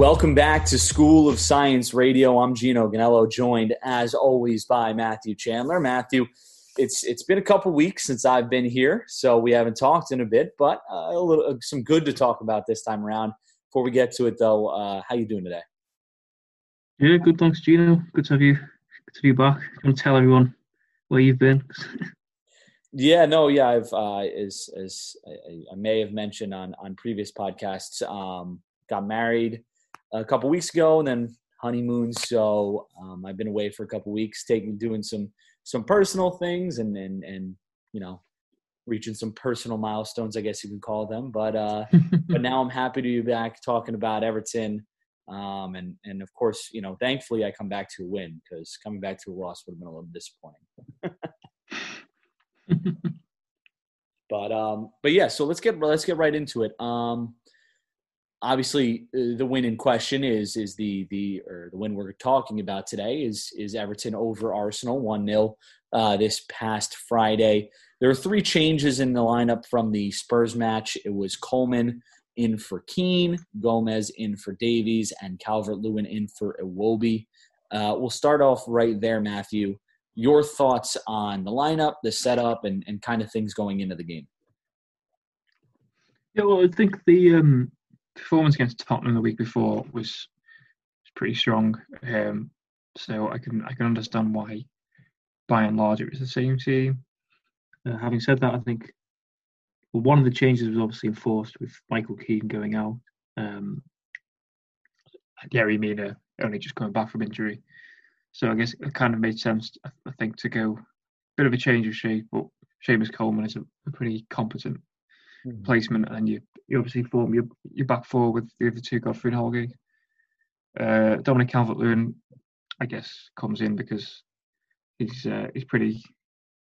Welcome back to School of Science Radio. I'm Gino Ganello, joined as always by Matthew Chandler. Matthew, it's it's been a couple weeks since I've been here, so we haven't talked in a bit, but uh, a little some good to talk about this time around. Before we get to it, though, uh, how you doing today? Yeah, good. Thanks, Gino. Good to have you. Good to be back. To tell everyone where you've been? yeah, no, yeah. I've uh, as as I, I, may have mentioned on on previous podcasts, um, got married a couple weeks ago, and then honeymoon. So um, I've been away for a couple weeks, taking doing some some personal things, and and and you know reaching some personal milestones, I guess you can call them. But uh, but now I'm happy to be back talking about Everton. Um, and and of course, you know, thankfully I come back to a win because coming back to a loss would have been a little disappointing. but um, but yeah, so let's get let's get right into it. Um, obviously, uh, the win in question is is the the or the win we're talking about today is is Everton over Arsenal one 0 uh, this past Friday. There were three changes in the lineup from the Spurs match. It was Coleman in for Keane, Gomes in for Davies, and Calvert Lewin in for Iwobi. Uh, we'll start off right there, Matthew. Your thoughts on the lineup, the setup, and, and kind of things going into the game? Yeah, well, I think the um, performance against Tottenham the week before was, was pretty strong. Um, so I can I can understand why, by and large, it was the same team. Uh, having said that, I think well, one of the changes was obviously enforced with Michael Keane going out. Um, Yerry Mina only just coming back from injury. So I guess it kind of made sense, I think, to go a bit of a change of shape. But Seamus Coleman is a pretty competent mm-hmm. placement, and you you obviously form your your back four with the other two, Godfrey and Holgate. Uh, Dominic Calvert-Lewin, I guess, comes in because he's uh, he's pretty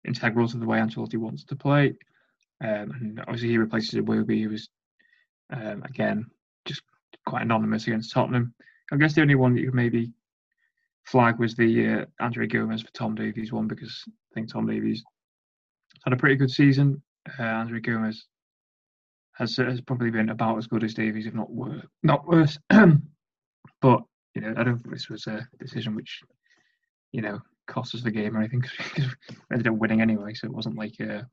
integral to the way Ancelotti wants to play. Um, and obviously he replaces Iwobi, who was um, again just quite anonymous against Tottenham. I guess the only one that you could maybe flag was the uh, Andre Gomes for Tom Davies one because I think Tom Davies had a pretty good season. Uh, Andre Gomes has has probably been about as good as Davies, if not worse. Not worse. but you know, I don't think this was a decision which you know cost us the game or anything because we ended up winning anyway. So it wasn't like a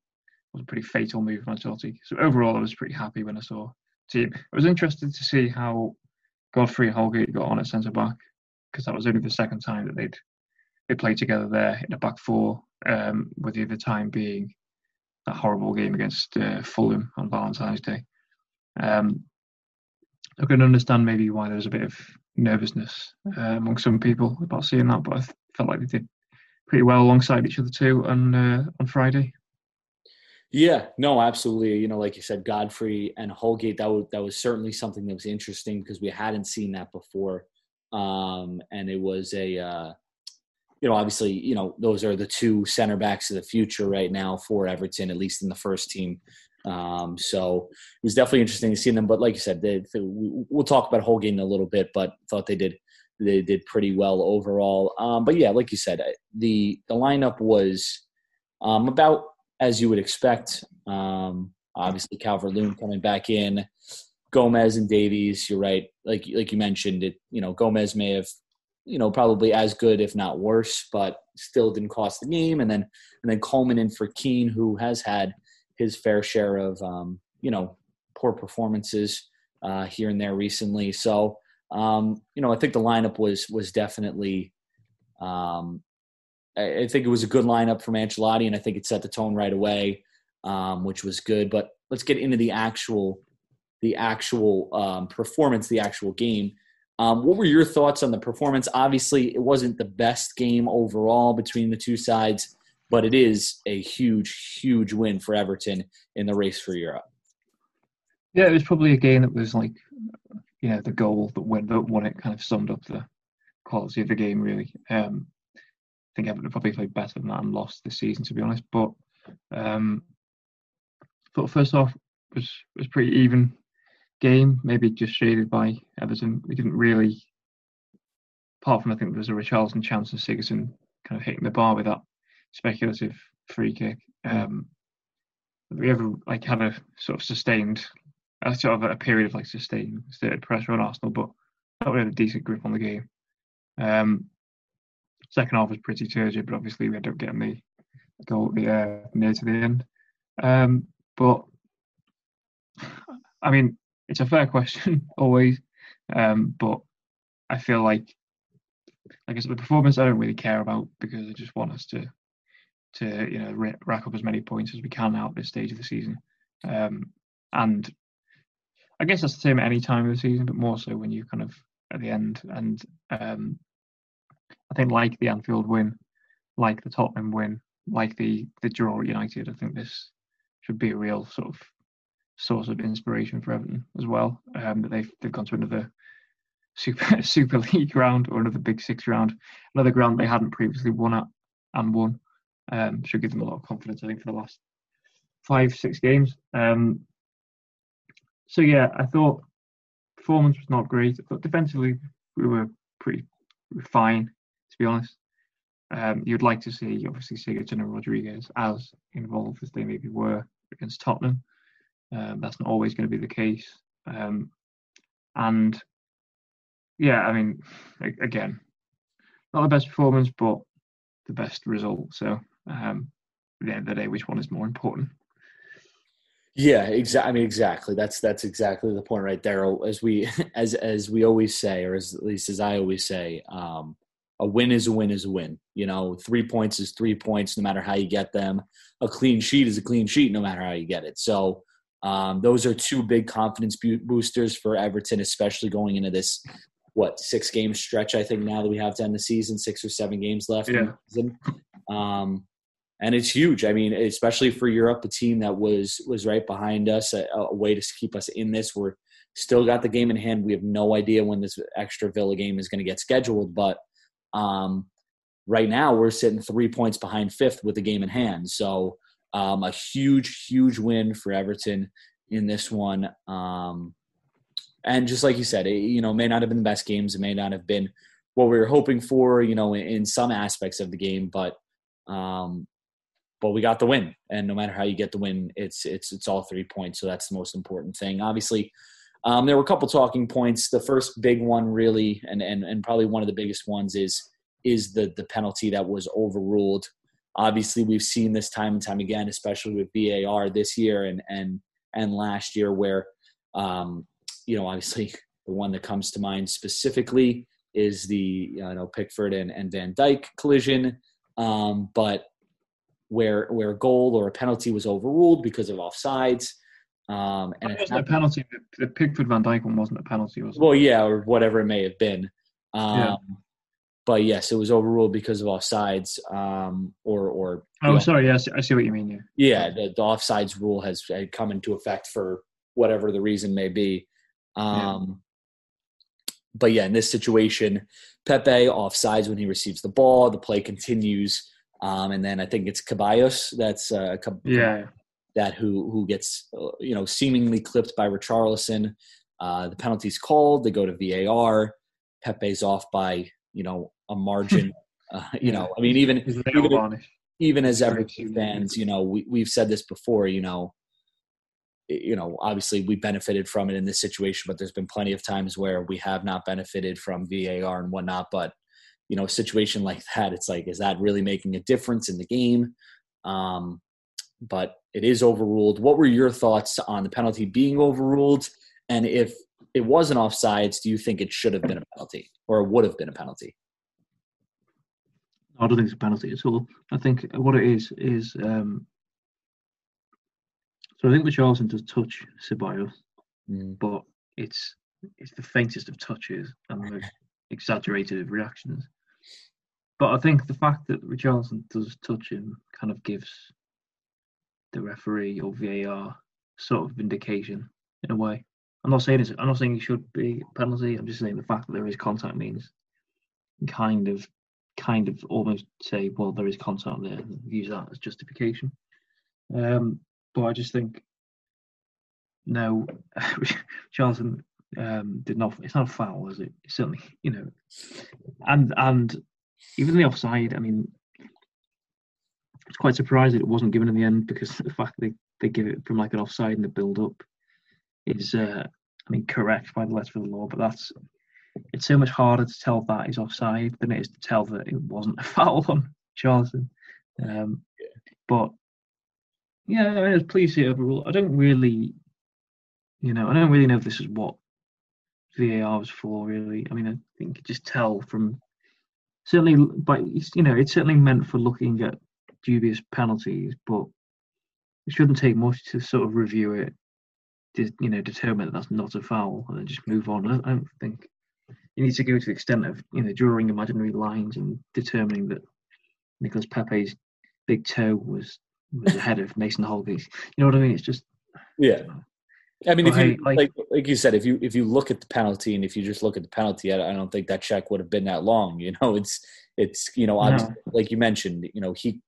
was a pretty fatal move from Ancelotti. So overall, I was pretty happy when I saw team. I was interested to see how Godfrey and Holgate got on at centre back because that was only the second time that they'd they played together there in a back four, um, with the other time being that horrible game against uh, Fulham on Valentine's Day. Um, I can understand maybe why there was a bit of nervousness uh, among some people about seeing that, but I felt like they did pretty well alongside each other too on uh, on Friday. Yeah, no, absolutely. You know, like you said, Godfrey and Holgate. That was that was certainly something that was interesting because we hadn't seen that before, um, and it was a, uh, you know, obviously, you know, those are the two center backs of the future right now for Everton, at least in the first team. Um, so it was definitely interesting to see them. But like you said, they, they, we'll talk about Holgate in a little bit, but thought they did they did pretty well overall. Um, but yeah, like you said, the the lineup was um, about as you would expect. Um, obviously, Calvert Lewin coming back in, Gomes and Davies. You're right, like like you mentioned it. You know, Gomes may have, you know, probably as good if not worse, but still didn't cost the game. And then and then Coleman in for Keane, who has had his fair share of um, you know poor performances uh, here and there recently. So um, you know, I think the lineup was was definitely um, I think it was a good lineup from Ancelotti, and I think it set the tone right away, um, which was good. But let's get into the actual, the actual um, performance, the actual game. Um, what were your thoughts on the performance? Obviously, it wasn't the best game overall between the two sides, but it is a huge, huge win for Everton in the race for Europe. Yeah, it was probably a game that was like, you know, the goal that won, that won it kind of summed up the quality of the game, really. Um, I think Everton probably played better than that and lost this season, to be honest. But um, thought first off was was pretty even game, maybe just shaded by Everton. We didn't really, apart from I think there was a Richarlison chance and Sigurdsson kind of hitting the bar with that speculative free kick. Um, we ever like had a sort of sustained, a sort of a period of like sustained pressure on Arsenal, but we had a decent grip on the game. Um, second half was pretty turgid, but obviously we ended up getting the goal the, uh, near to the end. Um, but I mean, it's a fair question always, um, but I feel like, like I said, the performance I don't really care about because I just want us to, to you know, rack up as many points as we can out this stage of the season. Um, and I guess that's the same at any time of the season, but more so when you kind of at the end. And um, I think like the Anfield win, like the Tottenham win, like the the draw at United, I think this should be a real sort of source of inspiration for Everton as well. Um, that they've they've gone to another super Super League round or another Big Six round, another ground they hadn't previously won at and won. Um, should give them a lot of confidence, I think, for the last five six games. Um, so yeah, I thought performance was not great. Thought defensively we were pretty fine, to be honest. Um, you'd like to see obviously Sigurdsson and Rodriguez as involved as they maybe were against Tottenham. Um, that's not always going to be the case. Um, and yeah, I mean, again, not the best performance, but the best result. So um, at the end of the day, which one is more important? Yeah, exactly. I mean, exactly. That's that's exactly the point right there. As we as as we always say, or as at least as I always say, um, a win is a win is a win. You know, three points is three points, no matter how you get them. A clean sheet is a clean sheet, no matter how you get it. So um, those are two big confidence boosters for Everton, especially going into this what six game stretch. I think now that we have to end the season, six or seven games left. Yeah. Um, and it's huge. I mean, especially for Europe, a team that was was right behind us, a, a, way to keep us in this. We're still got the game in hand. We have no idea when this extra Villa game is going to get scheduled, but um, right now we're sitting three points behind fifth with the game in hand. So um, a huge, huge win for Everton in this one. Um, and just like you said, it, you know, may not have been the best games. It may not have been what we were hoping for, you know, in, in some aspects of the game, but um, but we got the win. And no matter how you get the win, it's it's it's all three points. So that's the most important thing. Obviously, um, there were a couple talking points. The first big one, really, and and and probably one of the biggest ones is is the the penalty that was overruled. Obviously, we've seen this time and time again, especially with VAR this year and and and last year, where um, you know, obviously, the one that comes to mind specifically is the you know Pickford and, and Van Dijk collision. Um, but where where a goal or a penalty was overruled because of offsides. Um, and it wasn't a penalty. The, Pickford Van Dijk one wasn't a penalty, was it? Well, yeah, or whatever it may have been. Um, yeah. But yes, it was overruled because of offsides, um, or or. Oh, sorry. Yes, I see what you mean. Yeah. Yeah, the, the offsides rule has come into effect for whatever the reason may be. Um, yeah. But yeah, in this situation, Pepe offsides when he receives the ball. The play continues. Um, and then I think it's Ceballos that's uh, yeah that who who gets uh, you know seemingly clipped by Richarlison. Uh, the penalty's called. They go to VAR. Pepe's off by you know a margin. uh, you know, I mean, even even, even as Everton fans, you know, we we've said this before. You know, you know, obviously we benefited from it in this situation, but there's been plenty of times where we have not benefited from VAR and whatnot. But you know, a situation like that, it's like, is that really making a difference in the game? Um, but it is overruled. What were your thoughts on the penalty being overruled? And if it wasn't offsides, do you think it should have been a penalty or would have been a penalty? I don't think it's a penalty at all. I think what it is is um, so I think Richarlison does touch Ceballos, mm. but it's it's the faintest of touches and the most exaggerated of reactions. But I think the fact that Richarlison does touch him kind of gives the referee or VAR sort of vindication in a way. I'm not saying it's, I'm not saying it should be penalty. I'm just saying the fact that there is contact means kind of kind of almost say, well, there is contact there, use that as justification. Um, but I just think no, Charlton um, did not. It's not a foul, is it? It's certainly, you know, and and even the offside, I mean, it's quite surprised that it wasn't given in the end because the fact they, they give it from like an offside in the build up is, uh, I mean, correct by the letter of the law, but that's it's so much harder to tell that he's offside than it is to tell that it wasn't a foul on Charlton. Um, yeah. But yeah, I, mean, I was pleased to overall. I don't really, you know, I don't really know if this is what VAR was for. Really, I mean, I think you just tell from certainly, but you know, it's certainly meant for looking at dubious penalties, but it shouldn't take much to sort of review it, you know, determine that that's not a foul, and then just move on. I, don't think you need to go to the extent of you know drawing imaginary lines and determining that Nicolas Pepe's big toe was was ahead of Mason Holgate. You know what I mean? It's just yeah. I mean, if you like, like, like you said, if you if you look at the penalty and if you just look at the penalty, I, I don't think that check would have been that long. You know, it's it's you know, no. like you mentioned, you know, he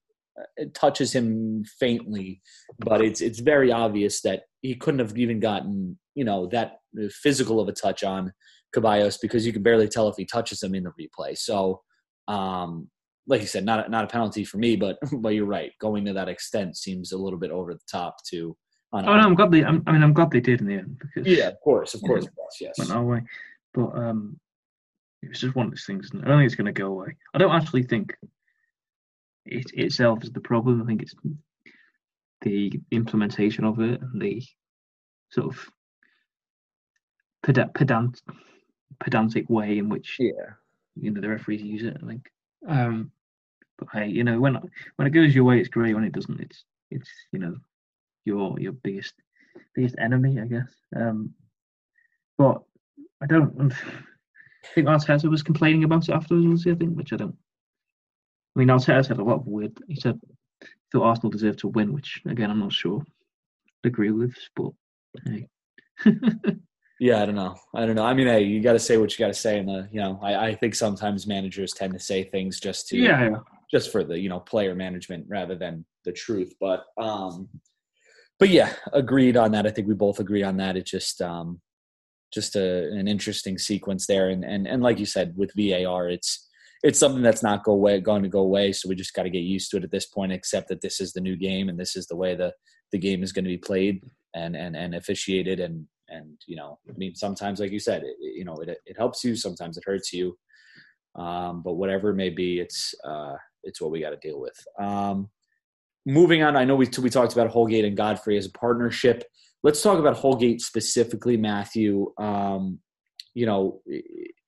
it touches him faintly, but it's it's very obvious that he couldn't have even gotten you know that physical of a touch on Ceballos because you can barely tell if he touches him in the replay. So, um, like you said, not a, not a penalty for me, but but you're right. Going to that extent seems a little bit over the top to. Oh no, I'm glad they. I'm, i mean, I'm glad they did in the end because. Yeah, of course, of course, yes. Went our way, but um, it was just one of those things. I don't think it's going to go away. I don't actually think it itself is the problem. I think it's the implementation of it and the sort of pedant pedantic way in which yeah you know the referees use it. I think. Um, but hey, you know when when it goes your way, it's great. When it doesn't, it's it's you know your your biggest biggest enemy, I guess. Um, but I don't I think Arteta was complaining about it afterwards. I think, which I don't. I mean, Arteta said a lot of weird. He said he thought Arsenal deserved to win, which again I'm not sure I agree with, but hey. Yeah, I don't know. I don't know. I mean, hey, you got to say what you got to say, and the you know, I, I think sometimes managers tend to say things just to yeah, yeah, just for the you know player management rather than the truth. But um, but yeah, agreed on that. I think we both agree on that. It just um, just a, an interesting sequence there, and and and like you said with VAR, it's it's something that's not go away, going to go away. So we just got to get used to it at this point. Accept that this is the new game, and this is the way the the game is going to be played and and and officiated, and and you know i mean sometimes like you said it, you know it, it helps you sometimes it hurts you um, but whatever it may be it's uh, it's what we got to deal with um, moving on i know we, we talked about holgate and godfrey as a partnership let's talk about holgate specifically matthew um, you know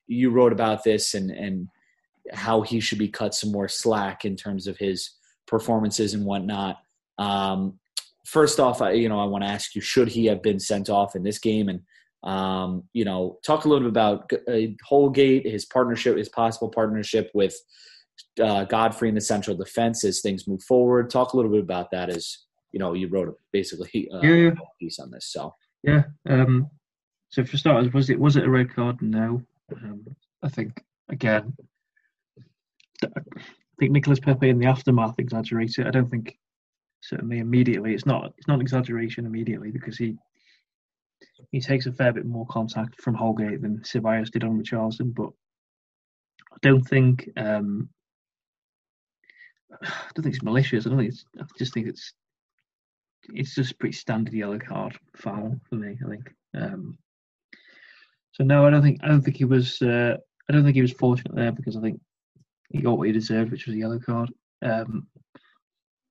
you wrote about this and and how he should be cut some more slack in terms of his performances and whatnot um, first off, I, you know, I want to ask you: Should he have been sent off in this game? And um, you know, talk a little bit about uh, Holgate, his partnership, his possible partnership with uh, Godfrey in the central defense as things move forward. Talk a little bit about that as you know, you wrote a, basically uh, yeah, yeah. a piece on this. So yeah. Um, so for starters, was it was it a red card? No. Um, I think again, I think Nicolas Pepe in the aftermath exaggerated. I don't think certainly immediately. It's not it's not an exaggeration immediately because he he takes a fair bit more contact from Holgate than Ceballos did on Richarlison, but I don't think um, I don't think it's malicious. I don't think it's. I just think it's it's just pretty standard yellow card foul for me. I think. Um, so no, I don't think I don't think he was. Uh, I don't think he was fortunate there because I think he got what he deserved, which was a yellow card. Um,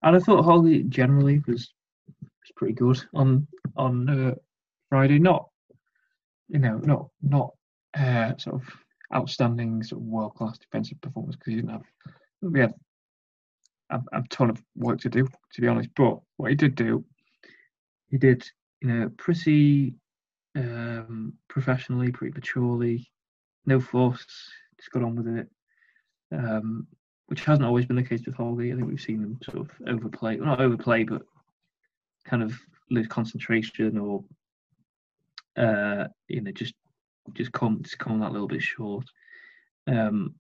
and I thought Holgate generally was was pretty good on on uh, Friday. Not you know not not uh, sort of outstanding sort of world class defensive performance because he didn't have we had a, a, ton of work to do to be honest. But what he did do, he did you know pretty um, professionally, pretty maturely, no fuss, just got on with it. Um, which hasn't always been the case with Holgate. I think we've seen them sort of overplay, not overplay, but kind of lose concentration or uh, you know just just come just come that little bit short. Um,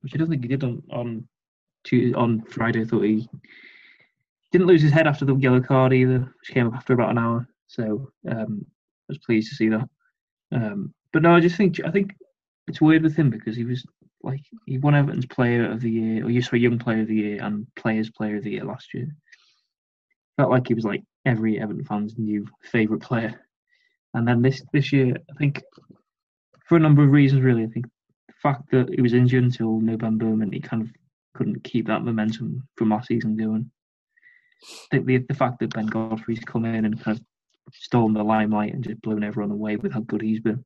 which I don't think he did on on Tuesday, on Friday. I thought he didn't lose his head after the yellow card either, which came up after about an hour. So um, I was pleased to see that. Um, but no, I just think I think it's weird with him because he was like he won Everton's Player of the Year, or used for Young Player of the Year and Players Player of the Year last year. Felt like he was like every Everton fan's new favourite player. And then this this year, I think for a number of reasons, really. I think the fact that he was injured until November and he kind of couldn't keep that momentum from last season going. Think the, the fact that Ben Godfrey's come in and kind of stolen the limelight and just blown everyone away with how good he's been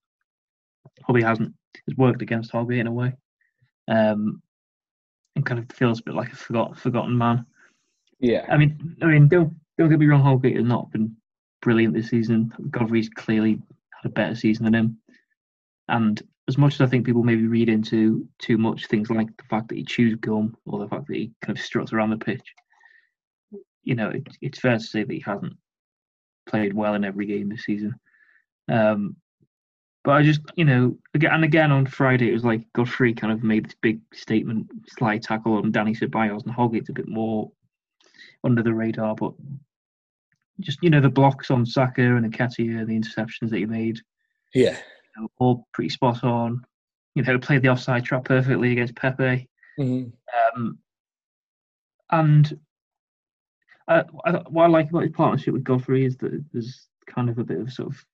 probably hasn't has worked against Holgate in a way. Um, and kind of feels a bit like a forgot, forgotten man. Yeah. I mean, I mean, don't don't get me wrong. Holgate has not been brilliant this season. Godfrey's clearly had a better season than him. And as much as I think people maybe read into too much things like the fact that he chews gum or the fact that he kind of struts around the pitch, you know, it, it's fair to say that he hasn't played well in every game this season. Um, but I just, you know, again and again on Friday, it was like Godfrey kind of made this big statement, slide tackle on Dani Ceballos, and Holgate's a bit more under the radar. But just, you know, the blocks on Saka and Nketiah, the interceptions that he made, Yeah. you know, all pretty spot on. You know, played the offside trap perfectly against Pepe. Mhm. Um, and uh, what I like about his partnership with Godfrey is that there's kind of a bit of sort of.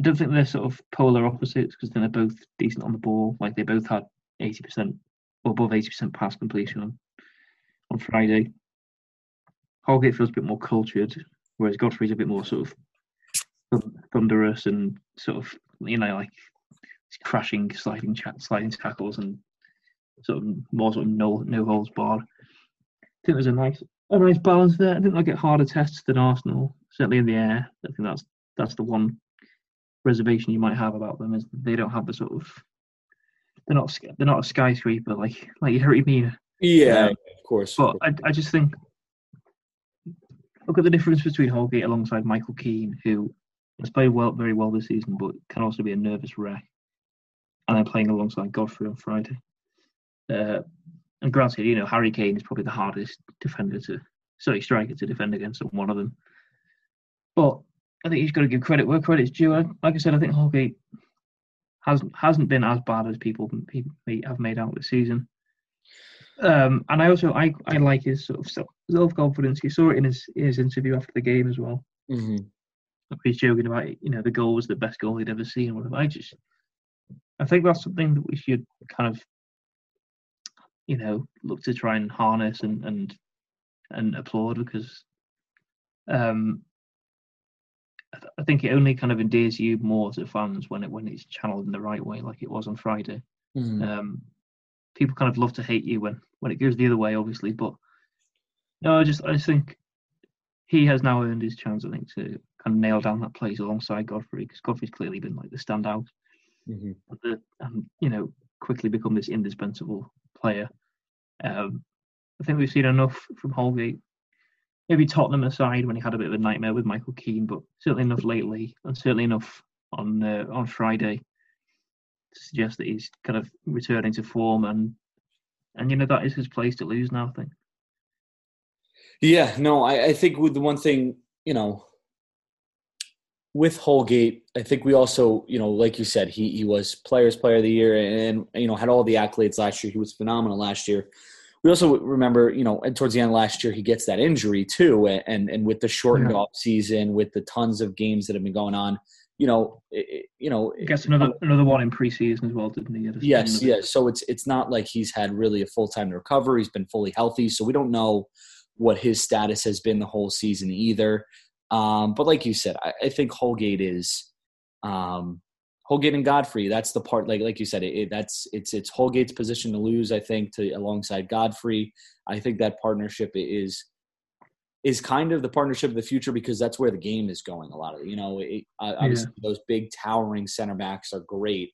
I don't think they're sort of polar opposites because they're both decent on the ball. Like they both had 80% or above 80% pass completion on, on Friday. Holgate feels a bit more cultured, whereas Godfrey's a bit more sort of thunderous and sort of, you know, like crashing, sliding, sliding tackles and sort of more sort of no no holds barred. I think there's a nice a nice balance there. I think they'll get harder tests than Arsenal, certainly in the air. I think that's that's the one reservation you might have about them is they don't have the sort of they're not they're not a skyscraper like like Yerry Mina. Yeah, Um, of course. But I I just think look at the difference between Holgate alongside Michael Keane, who has played well very well this season, but can also be a nervous wreck, and then playing alongside Godfrey on Friday. Uh, and granted, you know, Harry Kane is probably the hardest defender to, sorry, striker to defend against one of them. But I think he's got to give credit where credit's due. Like I said, I think Holgate hasn't hasn't been as bad as people people have made out this season. Um, and I also I, I like his sort of self confidence. You saw it in his his interview after the game as well. Mhm. He's joking about you know the goal was the best goal he'd ever seen. Whatever. I just I think that's something that we should kind of you know look to try and harness and and and applaud because um I, think it only kind of endears you more to fans when it when it's channeled in the right way like it was on Friday Mhm. um, people kind of love to hate you when when it goes the other way, obviously. But no, I just I think he has now earned his chance. I think to kind of nail down that place alongside Godfrey because Godfrey's clearly been like the standout Mhm. the, and you know quickly become this indispensable player. Um, I think we've seen enough from Holgate. Maybe Tottenham aside when he had a bit of a nightmare with Michael Keane, but certainly enough lately, and certainly enough on uh, on Friday to suggest that he's kind of returning to form and and you know that is his place to lose now. I think. Yeah, no, I, I think with the one thing, you know, with Holgate, I think we also, you know, like you said, he he was Players Player of the Year and you know had all the accolades last year. He was phenomenal last year. We also remember, you know, and towards the end of last year, he gets that injury too, and and with the shortened Yeah. off season, with the tons of games that have been going on, you know, it, you know, He gets another another one in preseason as well, didn't he? Yes, yes. So it's it's not like he's had really a full time recover. He's been fully healthy, so we don't know what his status has been the whole season either. Um, but like you said, I, I think Holgate is um, Holgate and Godfrey. That's the part. Like like you said, it, it, that's it's it's Holgate's position to lose. I think to alongside Godfrey. I think that partnership is is kind of the partnership of the future because that's where the game is going. A lot of you know, it, uh, obviously those big towering center backs are great,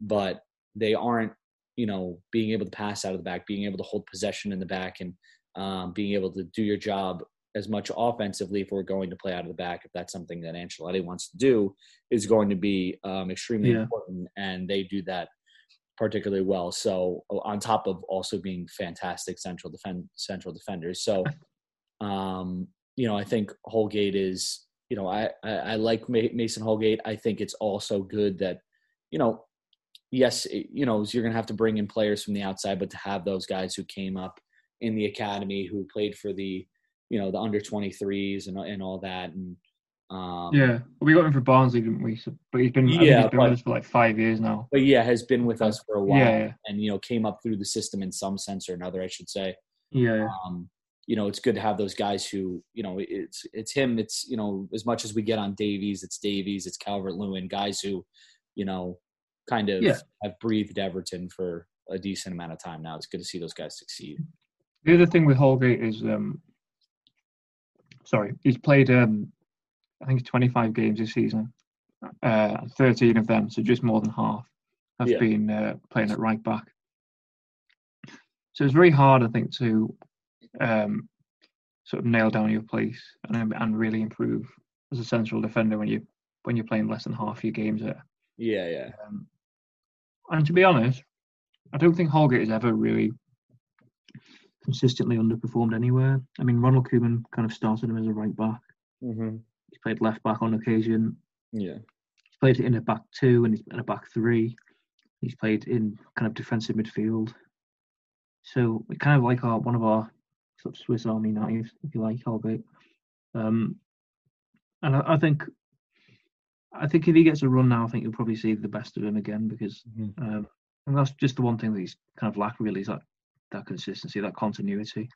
but they aren't, you know, being able to pass out of the back, being able to hold possession in the back, and um, being able to do your job as much offensively if we're going to play out of the back. If that's something that Ancelotti wants to do, is going to be um, extremely Yeah. important, and they do that particularly well. So on top of also being fantastic central defend central defenders, so um, you know I think Holgate is you know I I, I like Ma- Mason Holgate. I think it's also good that you know yes you know you're gonna have to bring in players from the outside, but to have those guys who came up in the academy who played for the you know the under 23s and and all that and Um, yeah, we got him for Barnsley, didn't we? So, but he's been, Yeah, he's been but- with us for like five years now. but yeah, has been with us for a while, Yeah, and you know came up through the system in some sense or another, I should say. Yeah, Um, you know, it's good to have those guys who, you know, it's it's him. It's you know, as much as we get on Davies, it's Davies, it's Calvert Lewin, guys who, you know, kind of Yeah. have breathed Everton for a decent amount of time now. It's good to see those guys succeed. The other thing with Holgate is, um, sorry, he's played, um, I think, 25 games this season. Uh, 13 of them, so just more than half, have Yeah. been uh, playing at right back. So it's very hard, I think, to um, sort of nail down your place and and really improve as a central defender when you when you're playing less than half your games there. Yeah, yeah, Um, and to be honest, I don't think Holgate has ever really consistently underperformed anywhere. I mean, Ronald Koeman kind of started him as a right back. mm-hmm. He's played left back on occasion. yeah, He's played in a back two and he's in a back three. He's played in kind of defensive midfield. So we kind of like our one of our sort of Swiss Army knives, if you like, Holgate. Um, and I, I think, I think if he gets a run now, I think you'll probably see the best of him again because Mhm. um, and that's just the one thing that he's kind of lacked really is that that consistency, that continuity.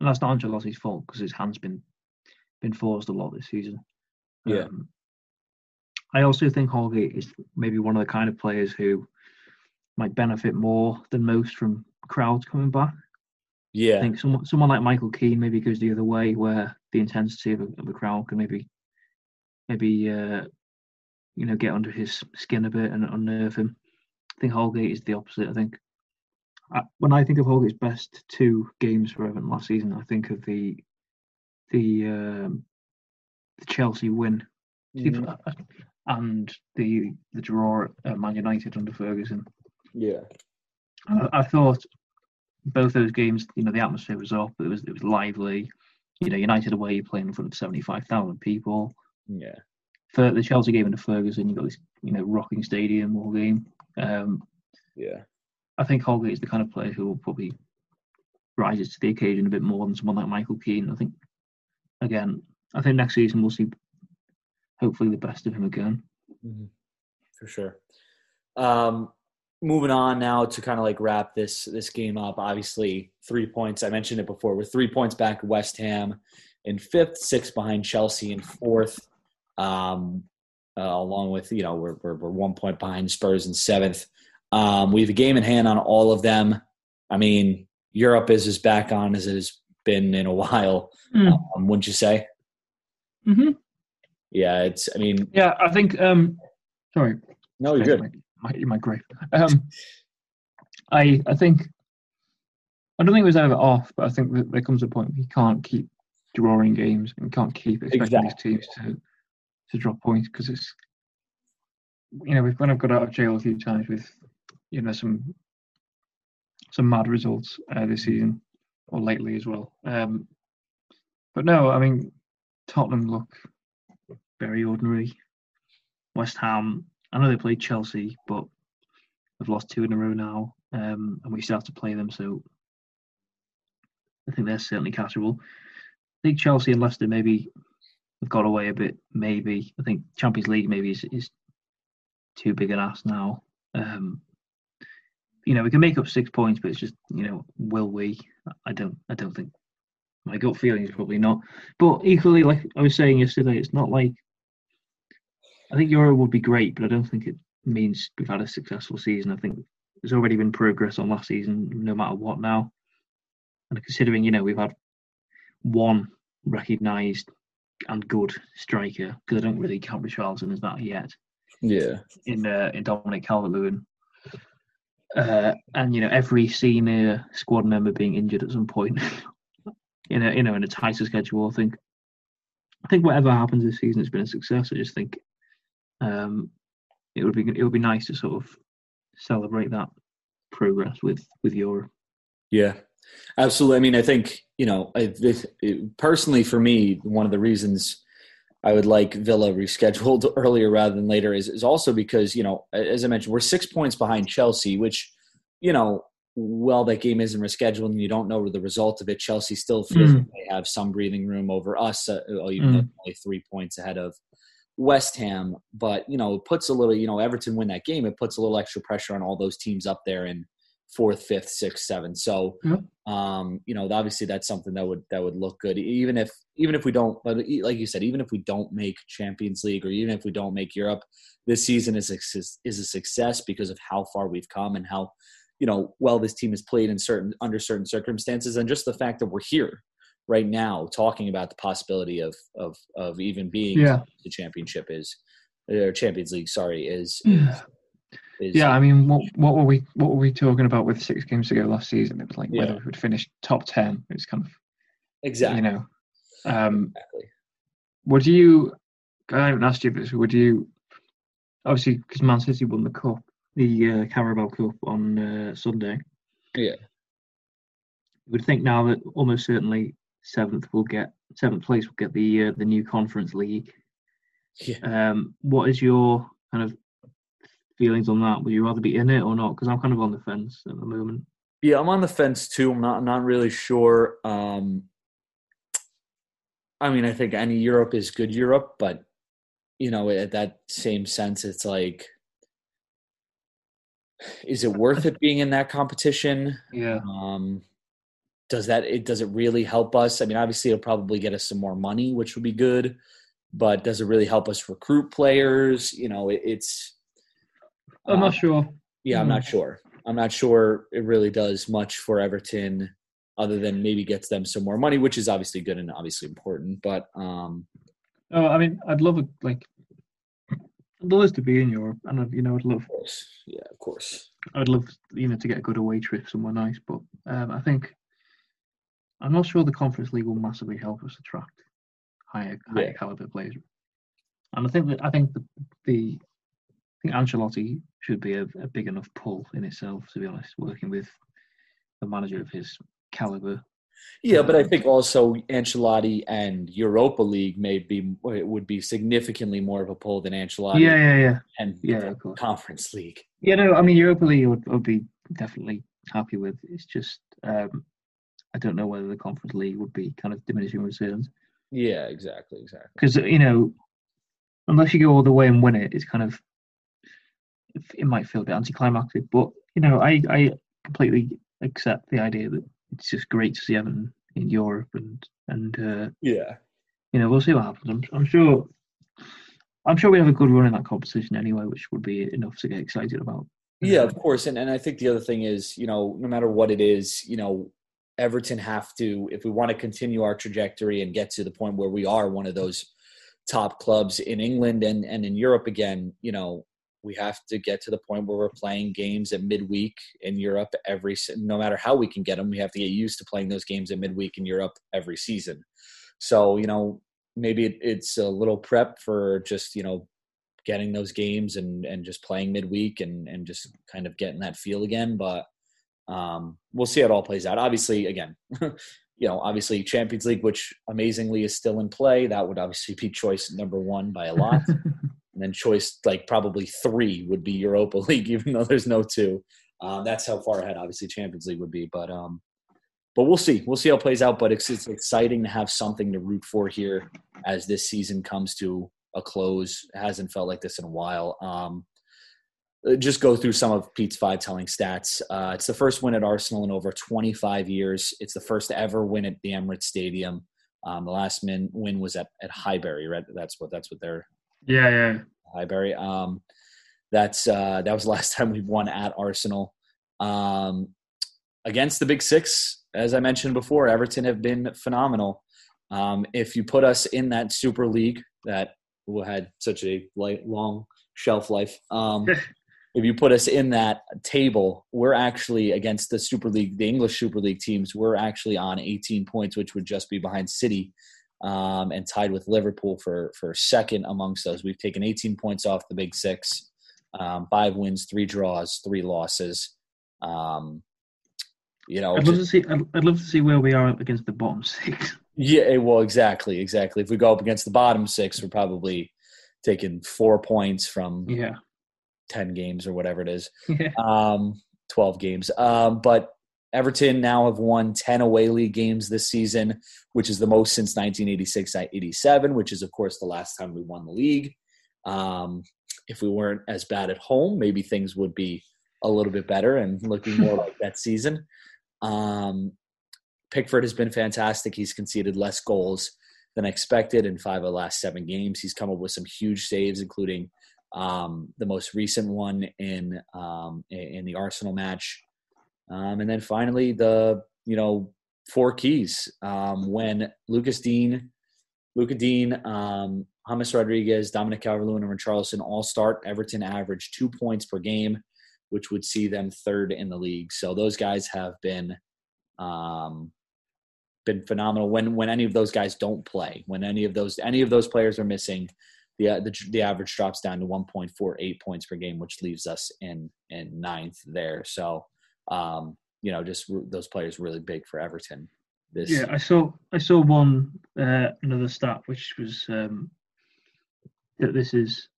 And that's not Ancelotti's fault because his hand's been been forced a lot this season. Yeah. Um, I also think Holgate is maybe one of the kind of players who might benefit more than most from crowds coming back. Yeah. I think someone someone like Michael Keane maybe goes the other way, where the intensity of a, of a crowd can maybe maybe uh, you know get under his skin a bit and unnerve him. I think Holgate is the opposite. I think when I think of Holgate's best two games for Everton last season, I think of the the um, the Chelsea win Mhm. and the the draw at uh, Man United under Ferguson. yeah, I, I thought both those games, you know, the atmosphere was up. It was it was lively. You know, United away, you're playing in front of seventy five thousand people. yeah, For the Chelsea game under Ferguson, you got this, you know, rocking stadium all game. Um, yeah, I think Holgate is the kind of player who will probably rises to the occasion a bit more than someone like Michael Keane. I think, again, I think next season we'll see hopefully the best of him again. Mhm. for sure. Um, moving on now to kind of like wrap this this game up. Obviously, three points. I mentioned it before. We're three points back. West Ham in fifth, six behind Chelsea in fourth. Um, uh, along with you know we're, we're we're one point behind Spurs in seventh. Um, we have a game in hand on all of them. I mean, Europe is as back on as it has been in a while. Mm. Um, wouldn't you say? hmm Yeah, it's. I mean, Yeah, I think. Um, sorry, no, you're good. My, my, my grape. Um, I I think I don't think it was ever off, but I think that there comes a point where you can't keep drawing games and can't keep expecting these teams to to drop points because it's you know we've kind of got out of jail a few times with you know some some mad results uh, this season or lately as well. Um, but no, I mean Tottenham look very ordinary. West Ham, I know they played Chelsea, but they've lost two in a row now, um, and we still have to play them. So I think they're certainly catchable. I think Chelsea and Leicester maybe have got away a bit. Maybe I think Champions League maybe is, is too big an ask now. Um, you know, we can make up six points, but it's just you know, will we? I don't. I don't think. My gut feeling is probably not. But equally, like I was saying yesterday, it's not like I think Euro would be great, but I don't think it means we've had a successful season. I think there's already been progress on last season, no matter what now. And considering, you know, we've had one recognised and good striker, because I don't really count Richarlison as that yet, Yeah, in uh, in Dominic Calvert-Lewin. Uh, and you know, every senior squad member being injured at some point, in a you know in a tighter schedule. I think, I think whatever happens this season, it's been a success. I just think, um, it would be it would be nice to sort of celebrate that progress with with Europe. Yeah, absolutely. I mean, I think you know, I, this, it, personally for me, one of the reasons I would like Villa rescheduled earlier rather than later is is also because you know, as I mentioned, we're six points behind Chelsea, which you know well, that game isn't rescheduled and you don't know the result of it. Chelsea still feels Mm. like they have some breathing room over us, uh, even Mm. only three points ahead of West Ham. But, you know, it puts a little, you know, Everton win that game, it puts a little extra pressure on all those teams up there in fourth, fifth, sixth, seventh. So, Yep. um, you know, obviously that's something that would that would look good, even if even if we don't, but like you said, even if we don't make Champions League or even if we don't make Europe, this season is a, success- is a success because of how far we've come and how you know well this team has played in certain under certain circumstances and just the fact that we're here right now talking about the possibility of of of even being Yeah. the championship is or Champions League, sorry, is Yeah. is Yeah, I mean, what what were we what were we talking about with six games to go last season? It was like whether Yeah. we would finish top ten. It was kind of exactly you know. Um, exactly. would you? I haven't asked you this. Would you? Obviously, because Man City won the cup, the uh, Carabao Cup on uh, Sunday. Yeah. You would think now that almost certainly seventh will get seventh place will get the uh, the new Conference League. Yeah. Um, what is your kind of feelings on that? Would you rather be in it or not? Because I'm kind of on the fence at the moment. Yeah, I'm on the fence too. I'm not not really sure. Um, I mean, I think any Europe is good Europe, but you know, at that same sense, it's like, is it worth it being in that competition? Yeah. Um, does that it does it really help us? I mean, obviously, it'll probably get us some more money, which would be good. But does it really help us recruit players? You know, it, it's. I'm not sure. yeah, I'm not sure. I'm not sure it really does much for Everton, other than maybe gets them some more money, which is obviously good and obviously important. But um, Oh, I mean, I'd love it. Like, I'd love to be in Europe, and I'd, you know, I'd love, of course, yeah, of course, I'd love, you know, to get a good away trip somewhere nice. But um, I think I'm not sure the Conference League will massively help us attract higher, higher Yeah. caliber players. And I think that I think the, the think Ancelotti should be a, a big enough pull in itself. To be honest, working with a manager of his caliber. yeah. But I think also Ancelotti and Europa League may be it would be significantly more of a pull than Ancelotti Yeah, yeah, yeah, and yeah. the Of course. Conference League. Yeah, no, I mean Europa League, would, would be definitely happy with. It's just um, I don't know whether the Conference League would be kind of diminishing returns Yeah, exactly, exactly. because you know, unless you go all the way and win it, it's kind of it might feel a bit anticlimactic. But you know, I I completely accept the idea that it's just great to see Everton in Europe and and uh, Yeah, you know we'll see what happens. I'm, I'm sure. I'm sure we have a good run in that competition anyway, which would be enough to get excited about. Yeah, of course. And and I think the other thing is, you know, no matter what it is, you know, Everton have to, if we want to continue our trajectory and get to the point where we are one of those top clubs in England and, and in Europe again, you know, we have to get to the point where we're playing games at midweek in Europe every, no matter how we can get them, we have to get used to playing those games at midweek in Europe every season. So, you know, maybe it, it's a little prep for just, you know, getting those games and and just playing midweek and and just kind of getting that feel again. But um, we'll see how it all plays out. Obviously, again, you know, obviously Champions League, which amazingly is still in play, that would obviously be choice number one by a lot. and then choice like probably three would be Europa League, even though there's no two. Um, that's how far ahead obviously Champions League would be. But um, but we'll see. We'll see how it plays out. But it's, it's exciting to have something to root for here as this season comes to a close. It hasn't felt like this in a while. Um, uh, just go through some of Pete's five telling stats. Uh, it's the first win at Arsenal in over 25 years. It's the first ever win at the Emirates Stadium. Um, the last min, win was at, at Highbury, right? That's what that's what they're yeah, yeah. Highbury. Um, that's uh, that was the last time we won at Arsenal. Um, against the Big Six, as I mentioned before, Everton have been phenomenal. Um, if you put us in that Super League that had such a light, long shelf life, um, if you put us in that table, we're actually against the Super League, the English Super League teams. We're actually on 18 points, which would just be behind City um, and tied with Liverpool for for second amongst those. We've taken 18 points off the Big Six, um, five wins, three draws, three losses. Um, you know, I'd love just- to see. I'd, I'd love to see where we are up against the bottom six. yeah, well, exactly, exactly. If we go up against the bottom six, we're probably taking four points from Yeah, 10 games or whatever it is. yeah. Um, 12 games. Um, but Everton now have won 10 away league games this season, which is the most since 1986 87, which is, of course, the last time we won the league. Um, if we weren't as bad at home, maybe things would be a little bit better and looking more like that season. Um, Pickford has been fantastic. He's conceded less goals than expected in five of the last seven games. He's come up with some huge saves, including um, the most recent one in um, in the Arsenal match, um, and then finally the you know four keys um, when Lucas Digne, Luca Digne, um, James Rodriguez, Dominic Calvert-Lewin, and Richarlison all start. Everton average two points per game, which would see them third in the league. So those guys have been um, been phenomenal. When when any of those guys don't play, when any of those any of those players are missing, the uh, the, the average drops down to 1.48 points per game, which leaves us in in ninth there. So um, you know, just those players really big for Everton. This yeah, I saw I saw one uh, another stat which was um, that this is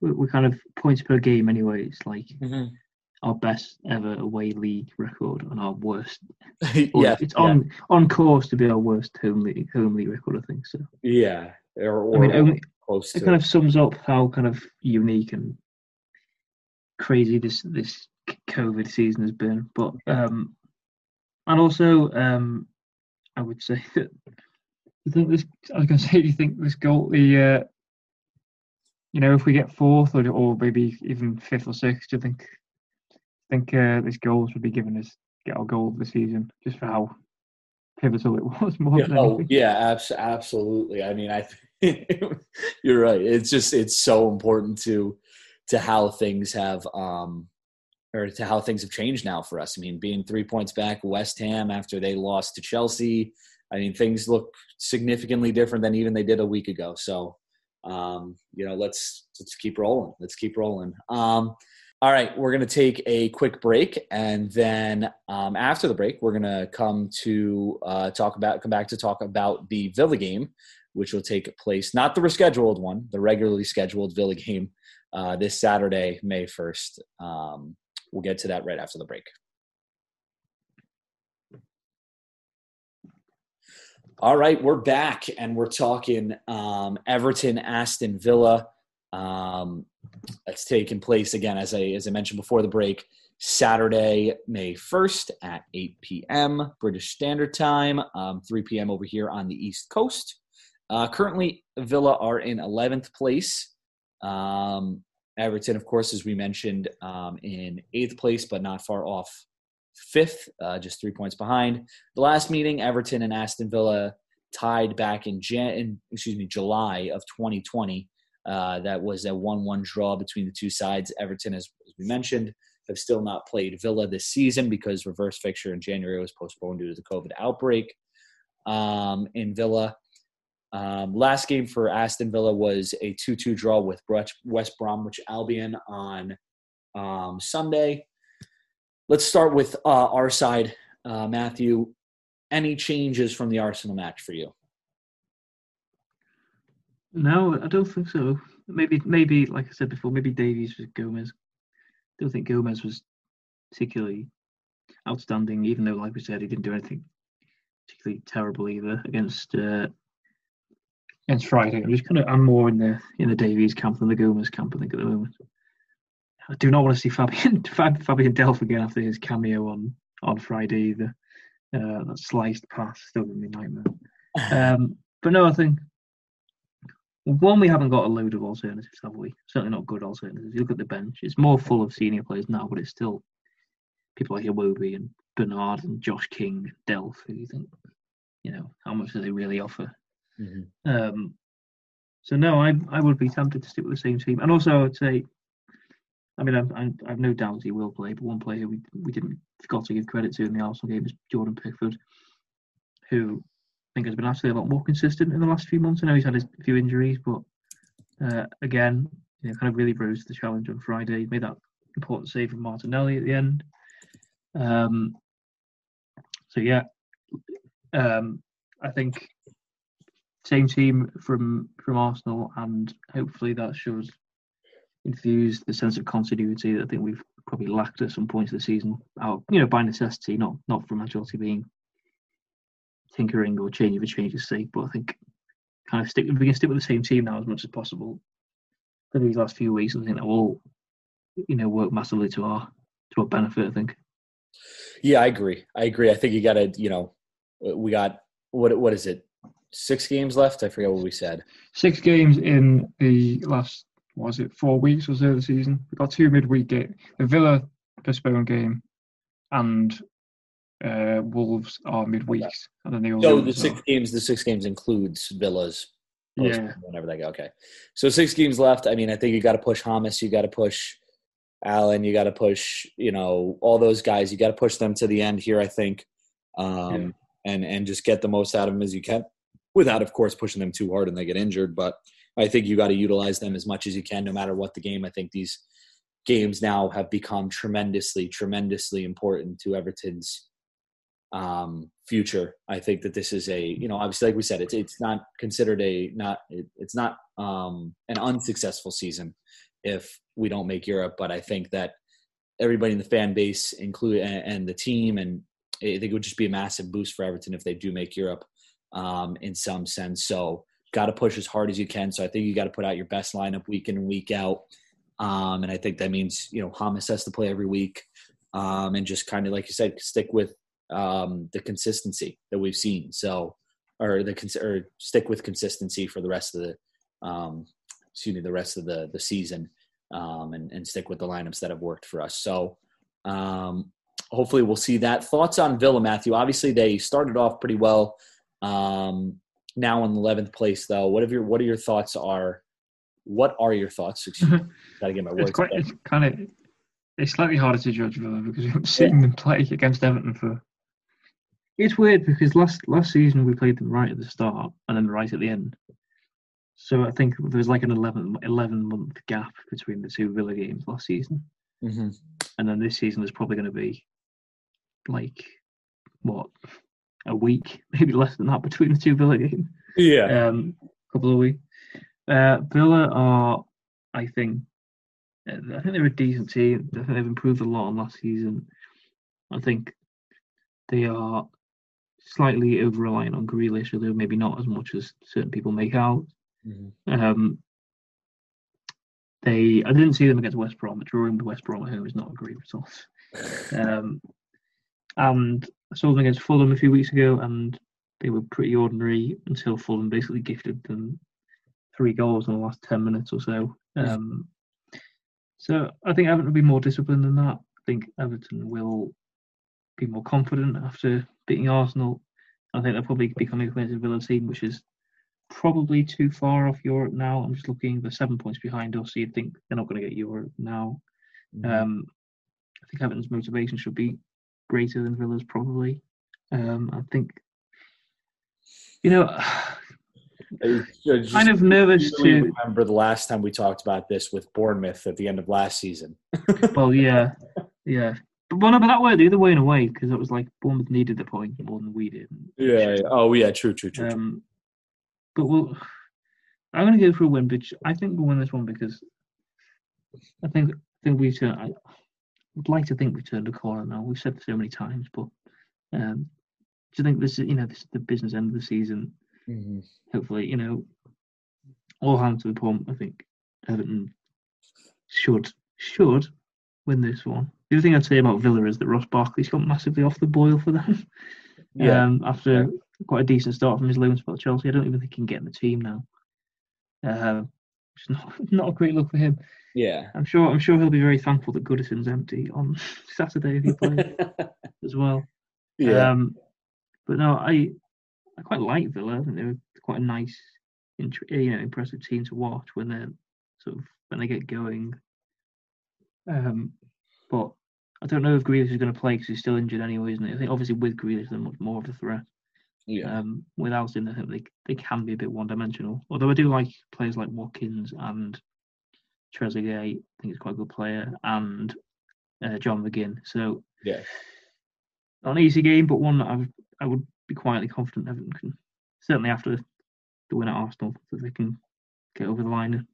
we're kind of points per game anyway. It's like mm-hmm our best ever away league record and our worst. yeah, it's on yeah. on course to be our worst home league home league record. I think so. Yeah, or, or I mean, only, close. It kind of sums up how kind of unique and crazy this this COVID season has been. But um, and also um, I would say that I think this. I was going to say, do you think this goal the uh, you know, if we get fourth or, or maybe even fifth or sixth, do you think think uh, this goal should be given as get our goal of the season, just for how pivotal it was. More yeah, oh, yeah, abs- absolutely. I mean, I you're right. It's just it's so important to to how things have um or to how things have changed now for us. I mean, being three points back, West Ham after they lost to Chelsea. I mean, things look significantly different than even they did a week ago. So, um, you know, let's let's keep rolling. Let's keep rolling. Um, all right, we're to take a quick break, and then um, after the break, we're to come to uh, talk about come back to talk about the Villa game, which will take place not the rescheduled one, the regularly scheduled Villa game uh, this Saturday, May first. Um, we'll get to that right after the break. All right, we're back, and we're talking um, Everton, Aston Villa. Um, that's taking place again, as I as I mentioned before the break, Saturday, May first at 8 p.m. British Standard Time, um, 3 p.m. over here on the East Coast. Uh, currently, Villa are in 11th place. Um, Everton, of course, as we mentioned, um, in eighth place, but not far off fifth, uh, just three points behind. The last meeting, Everton and Aston Villa tied back in, Jan- in excuse me July of 2020. Uh, that was a 1 1 draw between the two sides. Everton, as, as, we mentioned, have still not played Villa this season because reverse fixture in January was postponed due to the COVID outbreak. Um, in Villa, um, last game for Aston Villa was a 2 2 draw with West Bromwich Albion on um, Sunday. Let's start with uh, our side. Uh, Matthew, any changes from the Arsenal match for you? No, I don't think so. Maybe, maybe like I said before, maybe Davies was Gomes. I don't think Gomes was particularly outstanding, even though, like we said, he didn't do anything particularly terrible either against uh, against Friday. I'm just kind of I'm more in the in the Davies camp than the Gomes camp. I think at the moment. I do not want to see Fabian Fabian Delph again after his cameo on on Friday either. Uh, that sliced pass still giving me nightmare. Um, but no, I think one, we haven't got a load of alternatives, have we? Certainly not good alternatives. You look at the bench; it's more full of senior players now, but it's still people like Iwobi and Bernard and Josh King, Delph. Who you think, you know, how much do they really offer? Mm-hmm. Um, so no, I I would be tempted to stick with the same team, and also I would say, I mean, I've, I've no doubt he will play, but one player we we didn't forgot to give credit to in the Arsenal game is Jordan Pickford, who I think has been actually a lot more consistent in the last few months. I know he's had a few injuries, but uh, again, you know, kind of really rose to the challenge on Friday. Made that important save from Martinelli at the end. Um, so yeah, um, I think same team from from Arsenal, and hopefully that shows infused the sense of continuity that I think we've probably lacked at some points of the season. Out, you know, by necessity, not not from Ancelotti being tinkering or changing for change's sake. But I think kind of stick we can stick with the same team now as much as possible for these last few weeks. I think that will, you know, work massively to our to our benefit. I think. Yeah, I agree. I agree. I think you got to, you know, we got what what is it? Six games left. I forget what we said. Six games in the last was it four weeks or so of the season. We got two midweek game, the Villa postponed game, and uh, Wolves are midweeks, and then the so the six games. The six games includes Villa's. Yeah. Whenever they go, okay. So six games left. I mean, I think you got to push James. You got to push Allan. You got to push. You know, all those guys. You got to push them to the end here. I think, um, yeah. and and just get the most out of them as you can, without, of course, pushing them too hard and they get injured. But I think you got to utilize them as much as you can, no matter what the game. I think these games now have become tremendously, tremendously important to Everton's um, future. I think that this is a, you know, obviously, like we said, it's it's not considered a not it, it's not um, an unsuccessful season if we don't make Europe. But I think that everybody in the fan base, include and, and the team, and I think it would just be a massive boost for Everton if they do make Europe um, in some sense. So got to push as hard as you can. So I think you got to put out your best lineup week in and week out. Um, and I think that means, you know, James has to play every week um, and just kind of, like you said, stick with um, the consistency that we've seen. So, or the or stick with consistency for the rest of the, um, excuse me, the rest of the the season, um, and and stick with the lineups that have worked for us. So, um, hopefully, we'll see that. Thoughts on Villa, Matthew? Obviously, they started off pretty well. Um, now in eleventh place, though. What are your what are your thoughts? Are what are your thoughts? Gotta get my words. It's, quite, it's kind of it's slightly harder to judge Villa because we haven't seen yeah. them play against Everton for. It's weird because last last season we played them right at the start and then right at the end. So I think there was like an 11, 11 month gap between the two Villa games last season, mm-hmm. and then this season there's probably going to be like what a week, maybe less than that between the two Villa games. Yeah, um, a couple of weeks. Uh, Villa are, I think, uh, I think they're a decent team. I think they've improved a lot on last season. I think they are slightly over reliant on Grealish, although maybe not as much as certain people make out. Mm-hmm. Um, they, I didn't see them against West Brom, drawing with West Brom at home is not a great result. um, and I saw them against Fulham a few weeks ago, and they were pretty ordinary until Fulham basically gifted them three goals in the last ten minutes or so. Um, so I think Everton will be more disciplined than that. I think Everton will be more confident after beating Arsenal. I think they'll probably become a Villa team, which is probably too far off Europe now. I'm just looking; they're seven points behind us, so you'd think they're not going to get Europe now. Mm-hmm. Um, I think Everton's motivation should be greater than Villa's probably. Um, I think, you know, kind of nervous to remember the last time we talked about this with Bournemouth at the end of last season. well, yeah, yeah. But well, no, but that way the other way in a way because it was like Bournemouth needed the point more than we did. Yeah. yeah. Oh, yeah. True. True. True. Um, but we'll. I'm going to go for a win, but I think we'll win this one because I think I think we should. I would like to think we've turned a corner now. We've said so many times, but um, do you think this is you know this is the business end of the season? Mm-hmm. Hopefully, you know, all hands to the pump. I think Everton should should win this one. The other thing I'd say about Villa is that Ross Barkley's got massively off the boil for them. Yeah. um, after yeah. quite a decent start from his loan spot at Chelsea, I don't even think he can get in the team now. Uh, it's not not a great look for him. Yeah, I'm sure. I'm sure he'll be very thankful that Goodison's empty on Saturday if he plays as well. Yeah. Um, but no, I I quite like Villa. I think they're quite a nice, you know, impressive team to watch when they're sort of when they get going. Um, but I don't know if Grealish is going to play because he's still injured anyway, isn't it? I think obviously with Grealish they're much more of a threat. Yeah. Um, without him, I think they they can be a bit one dimensional. Although I do like players like Watkins and Trezeguet. I think he's quite a good player, and uh, John McGinn. So yeah, not an easy game, but one that I would I would be quietly confident Everton can certainly after the win at Arsenal that they can get over the line.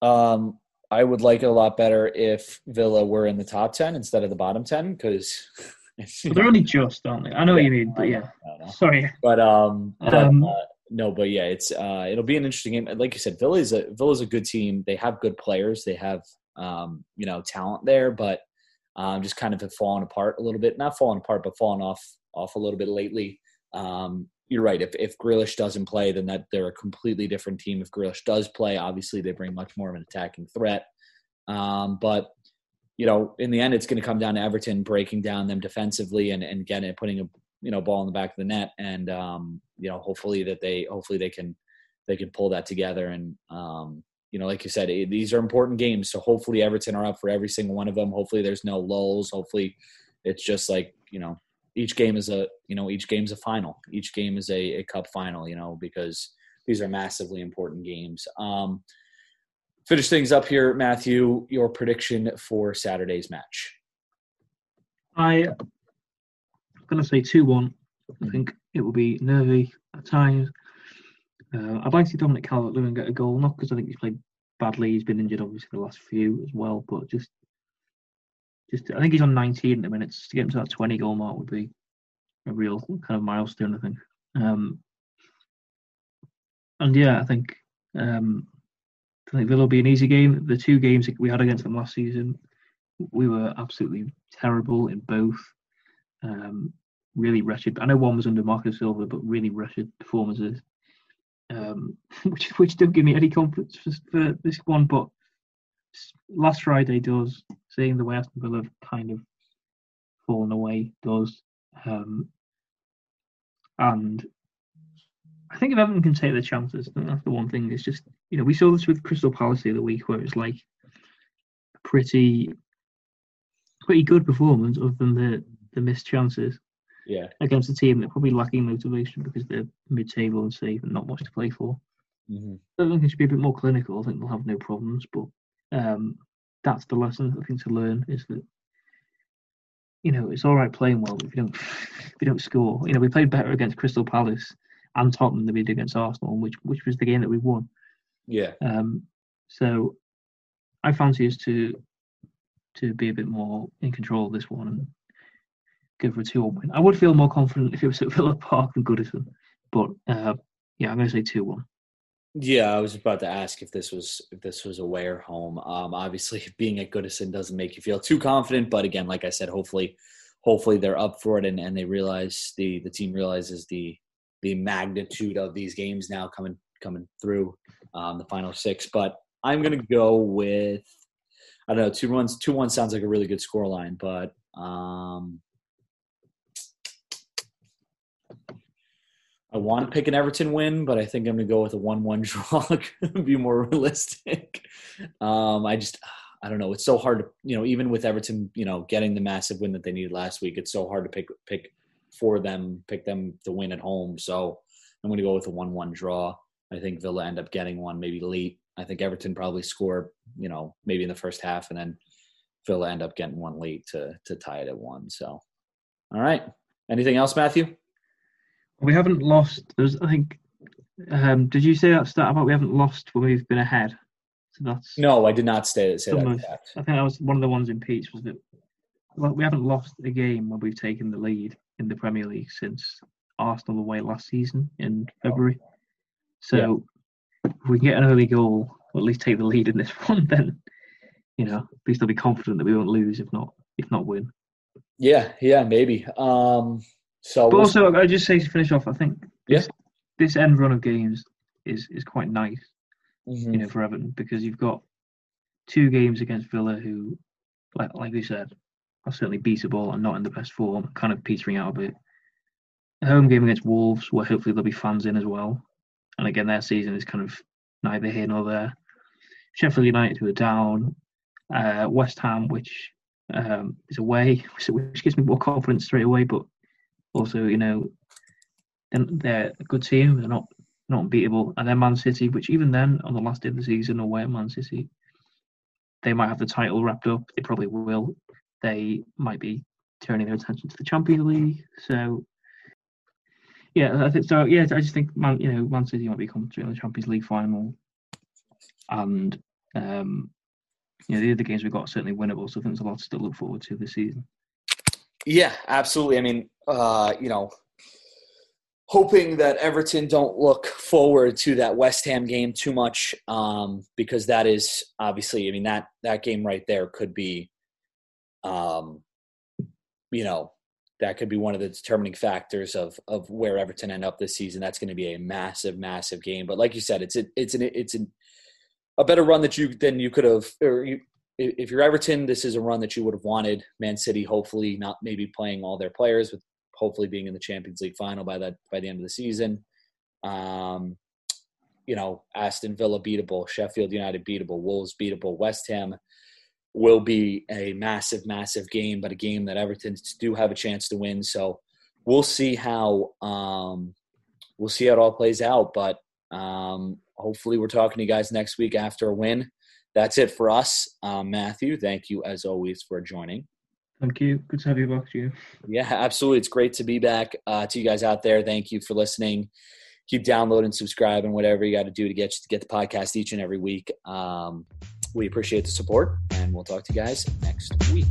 Um, I would like it a lot better if Villa were in the top ten instead of the bottom ten because they're only just, aren't they? I know what you mean, but yeah. Sorry, but um, but, Um, uh, no, but yeah, it's uh, it'll be an interesting game. Like you said, Villa's a Villa's a good team. They have good players. They have um, you know, talent there, but um, just kind of have fallen apart a little bit. Not fallen apart, but fallen off off a little bit lately. Um, you're right. If if Grealish doesn't play, then that they're a completely different team. If Grealish does play, obviously they bring much more of an attacking threat. Um, but you know, in the end, it's going to come down to Everton breaking down them defensively and and getting putting a you know ball in the back of the net, and um, you know, hopefully that they hopefully they can they can pull that together. And um, you know, like you said, eh, these are important games, so hopefully Everton are up for every single one of them. Hopefully there's no lulls. Hopefully it's just like you know each game is a you know each game's a final each game is a, a cup final you know because these are massively important games um finish things up here matthew your prediction for saturday's match I, I'm going to say 2 1. I think it will be nervy at times. Uh, I'd like to see Dominic Calvert Lewin get a goal, not because I think he's played badly, he's been injured obviously the last few as well, but just, just I think he's on 19 at the minute. To get him to that 20 goal mark would be a real kind of milestone, I think. Um, and yeah, I think um, I think Villa will be an easy game. The two games we had against them last season, we were absolutely terrible in both. Um, really wretched. I know one was under Marco Silva, but really wretched performances, um, which which don't give me any confidence for, for this one. But last Friday does, seeing the way Aston Villa have kind of fallen away does, um, and I think if Everton can take their chances, that's the one thing. It's just you know we saw this with Crystal Palace the other week, where it was like a pretty pretty good performance, other than the the missed chances yeah against a team that probably lacking motivation because they're mid-table and safe and not much to play for. hmm I think they should be a bit more clinical. I think they'll have no problems, but um, that's the lesson I think to learn is that you know it's all right playing well but if you don't if you don't score. You know we played better against Crystal Palace and Tottenham than we did against Arsenal, which which was the game that we won. Yeah Um, so I fancy us to to be a bit more in control of this one and go for a two one win. I would feel more confident if it was at Villa Park than Goodison, but uh, yeah, I'm going to say two one. yeah i was about to ask if this was if this was away or home um obviously being at goodison doesn't make you feel too confident but again like i said hopefully hopefully they're up for it and, and they realize the the team realizes the the magnitude of these games now coming coming through um, the final six. But I'm gonna go with I don't know two runs. Two one sounds like a really good score line, but um, I want to pick an Everton win, but I think I'm gonna go with a one-one draw. be more realistic. Um, I just I don't know. It's so hard to you know even with Everton you know getting the massive win that they needed last week. It's so hard to pick pick for them, pick them to win at home. So I'm going to go with a one-one draw. I think Villa end up getting one maybe late. I think Everton probably score, you know, maybe in the first half, and then Villa end up getting one late to to tie it at one. So, all right. Anything else, Matthew? We haven't lost. There's, I think. Um, did you say that stat about we haven't lost when we've been ahead? So that's No, I did not say, say that. I think that was one of the ones in Pete's was that well, we haven't lost a game when we've taken the lead in the Premier League since Arsenal away last season in February. So if we can get an early goal, or at least take the lead in this one, then you know at least I'll be confident that we won't lose, if not if not win. Yeah, yeah, maybe. Um, so But also, I just say to finish off, I think Yeah. this, this end run of games is is quite nice. Mhm. you know, for Everton because you've got two games against Villa who, like like we said, are certainly beatable and not in the best form, kind of petering out a bit. A home game against Wolves, where hopefully there'll be fans in as well, and again their season is kind of neither here nor there. Sheffield United, who are down, uh, West Ham, which um, is away, which gives me more confidence straight away, but also you know, they're a good team. They're not not unbeatable. And then Man City, which even then, on the last day of the season, away at Man City, they might have the title wrapped up. They probably will. They might be turning their attention to the Champions League. So, yeah, I think so. Yeah, I just think Man, you know, Man City might be concentrating on the Champions League final, and um, you know, the other games we've got certainly winnable. So I think there's a lot to look forward to this season. Yeah, absolutely. I mean, uh, you know, hoping that Everton don't look forward to that West Ham game too much um, because that is obviously, I mean that that game right there could be, um, you know, that could be one of the determining factors of of where Everton end up this season. That's going to be a massive, massive game. But like you said, it's a, it's an it's an, a better run that you than you could have. Or you, if you're Everton, this is a run that you would have wanted. Man City, hopefully, not maybe playing all their players with hopefully being in the Champions League final by that by the end of the season. Um, you know, Aston Villa beatable, Sheffield United beatable, Wolves beatable, West Ham will be a massive, massive game, but a game that Everton do have a chance to win. So we'll see how um, we'll see how it all plays out. But um, hopefully, we're talking to you guys next week after a win. That's it for us, um, Matthew. Thank you as always for joining. Thank you. Good to have you back, Gio. Yeah, absolutely. It's great to be back. Uh, to you guys out there, thank you for listening. Keep downloading, subscribing, whatever you got to do to get to get the podcast each and every week. Um, we appreciate the support, and we'll talk to you guys next week.